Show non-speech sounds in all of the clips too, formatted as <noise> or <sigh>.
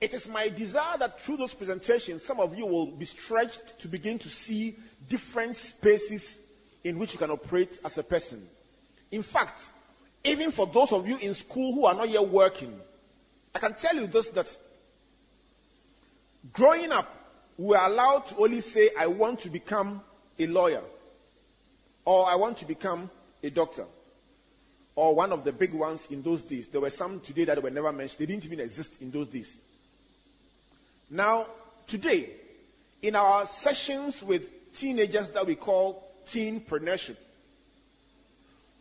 It is my desire that through those presentations, some of you will be stretched to begin to see different spaces in which you can operate as a person. In fact, even for those of you in school who are not yet working, I can tell you this that growing up, we are allowed to only say, I want to become a lawyer, or I want to become a doctor, or one of the big ones in those days. There were some today that were never mentioned, they didn't even exist in those days. Now, today, in our sessions with teenagers that we call teenpreneurship,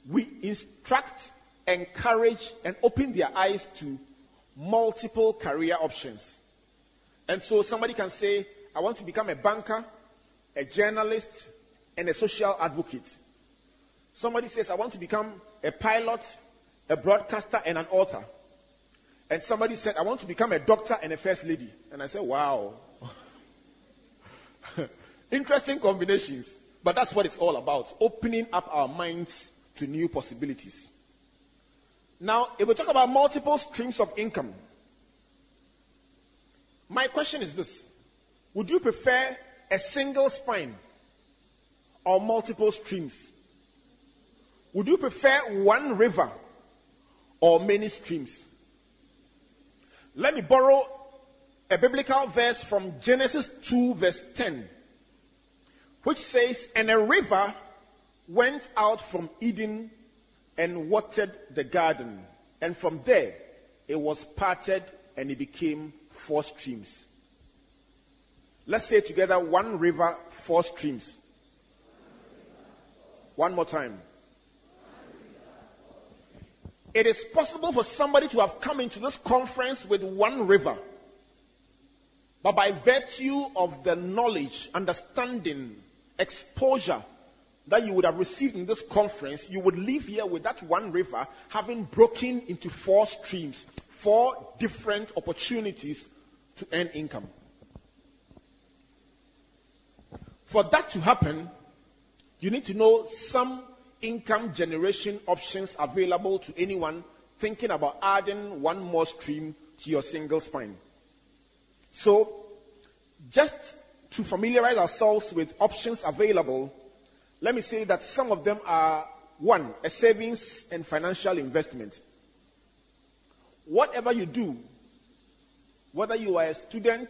we instruct, encourage, and open their eyes to multiple career options. And so somebody can say, I want to become a banker, a journalist, and a social advocate. Somebody says, I want to become a pilot, a broadcaster, and an author. And somebody said, I want to become a doctor and a first lady. And I said, wow. <laughs> Interesting combinations. But that's what it's all about opening up our minds to new possibilities. Now, if we talk about multiple streams of income, my question is this Would you prefer a single spine or multiple streams? Would you prefer one river or many streams? Let me borrow a biblical verse from Genesis 2, verse 10, which says, And a river went out from Eden and watered the garden, and from there it was parted and it became four streams. Let's say together one river, four streams. One more time. It is possible for somebody to have come into this conference with one river. But by virtue of the knowledge, understanding, exposure that you would have received in this conference, you would leave here with that one river having broken into four streams, four different opportunities to earn income. For that to happen, you need to know some income generation options available to anyone thinking about adding one more stream to your single spine. So, just to familiarize ourselves with options available, let me say that some of them are one, a savings and financial investment. Whatever you do, whether you are a student,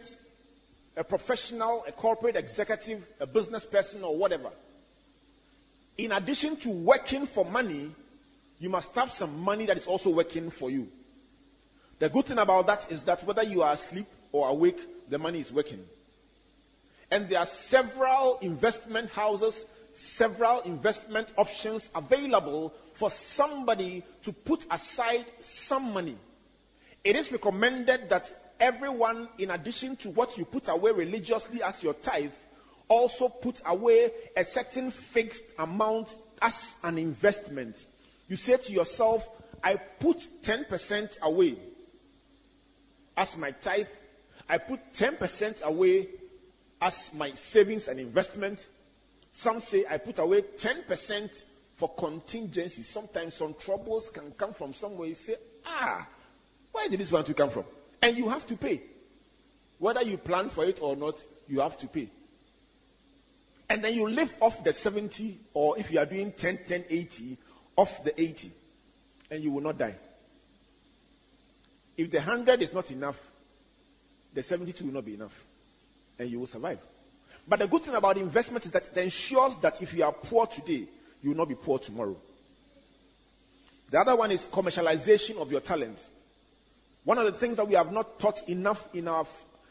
a professional, a corporate executive, a business person, or whatever, in addition to working for money, you must have some money that is also working for you. The good thing about that is that whether you are asleep or awake, the money is working. And there are several investment houses, several investment options available for somebody to put aside some money. It is recommended that everyone, in addition to what you put away religiously as your tithe, also put away a certain fixed amount as an investment. You say to yourself, I put 10% away as my tithe. I put 10% away as my savings and investment. Some say I put away 10% for contingency. Sometimes some troubles can come from somewhere. You say, ah, where did this one to come from? And you have to pay. Whether you plan for it or not, you have to pay. And then you live off the 70, or if you are doing 10, 10, 80, off the 80, and you will not die. If the 100 is not enough, the 72 will not be enough, and you will survive. But the good thing about investment is that it ensures that if you are poor today, you will not be poor tomorrow. The other one is commercialization of your talent. One of the things that we have not taught enough in our,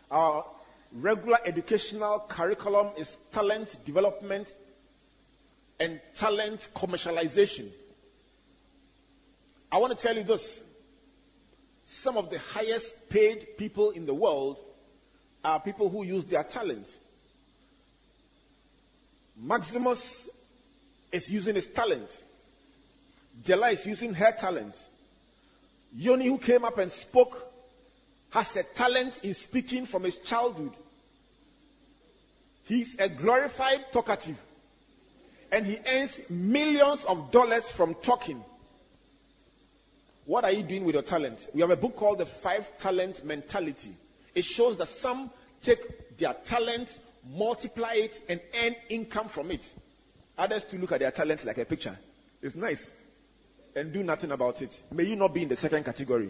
our regular educational curriculum is talent development and talent commercialization. I want to tell you this. Some of the highest paid people in the world are people who use their talent. Maximus is using his talent. Jela is using her talent. Yoni, who came up and spoke, has a talent in speaking from his childhood. He's a glorified talkative. And he earns millions of dollars from talking. What are you doing with your talent? We have a book called The Five Talent Mentality. It shows that some take their talent, multiply it, and earn income from it. Others to look at their talent like a picture. It's nice. And do nothing about it. May you not be in the second category.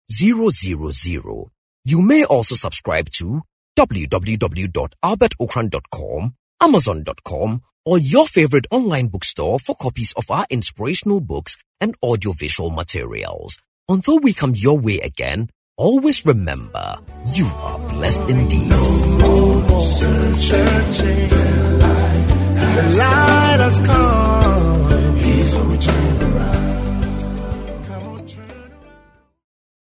000. You may also subscribe to www.albertocran.com, amazon.com, or your favorite online bookstore for copies of our inspirational books and audiovisual materials. Until we come your way again, always remember, you are blessed indeed. The light has come.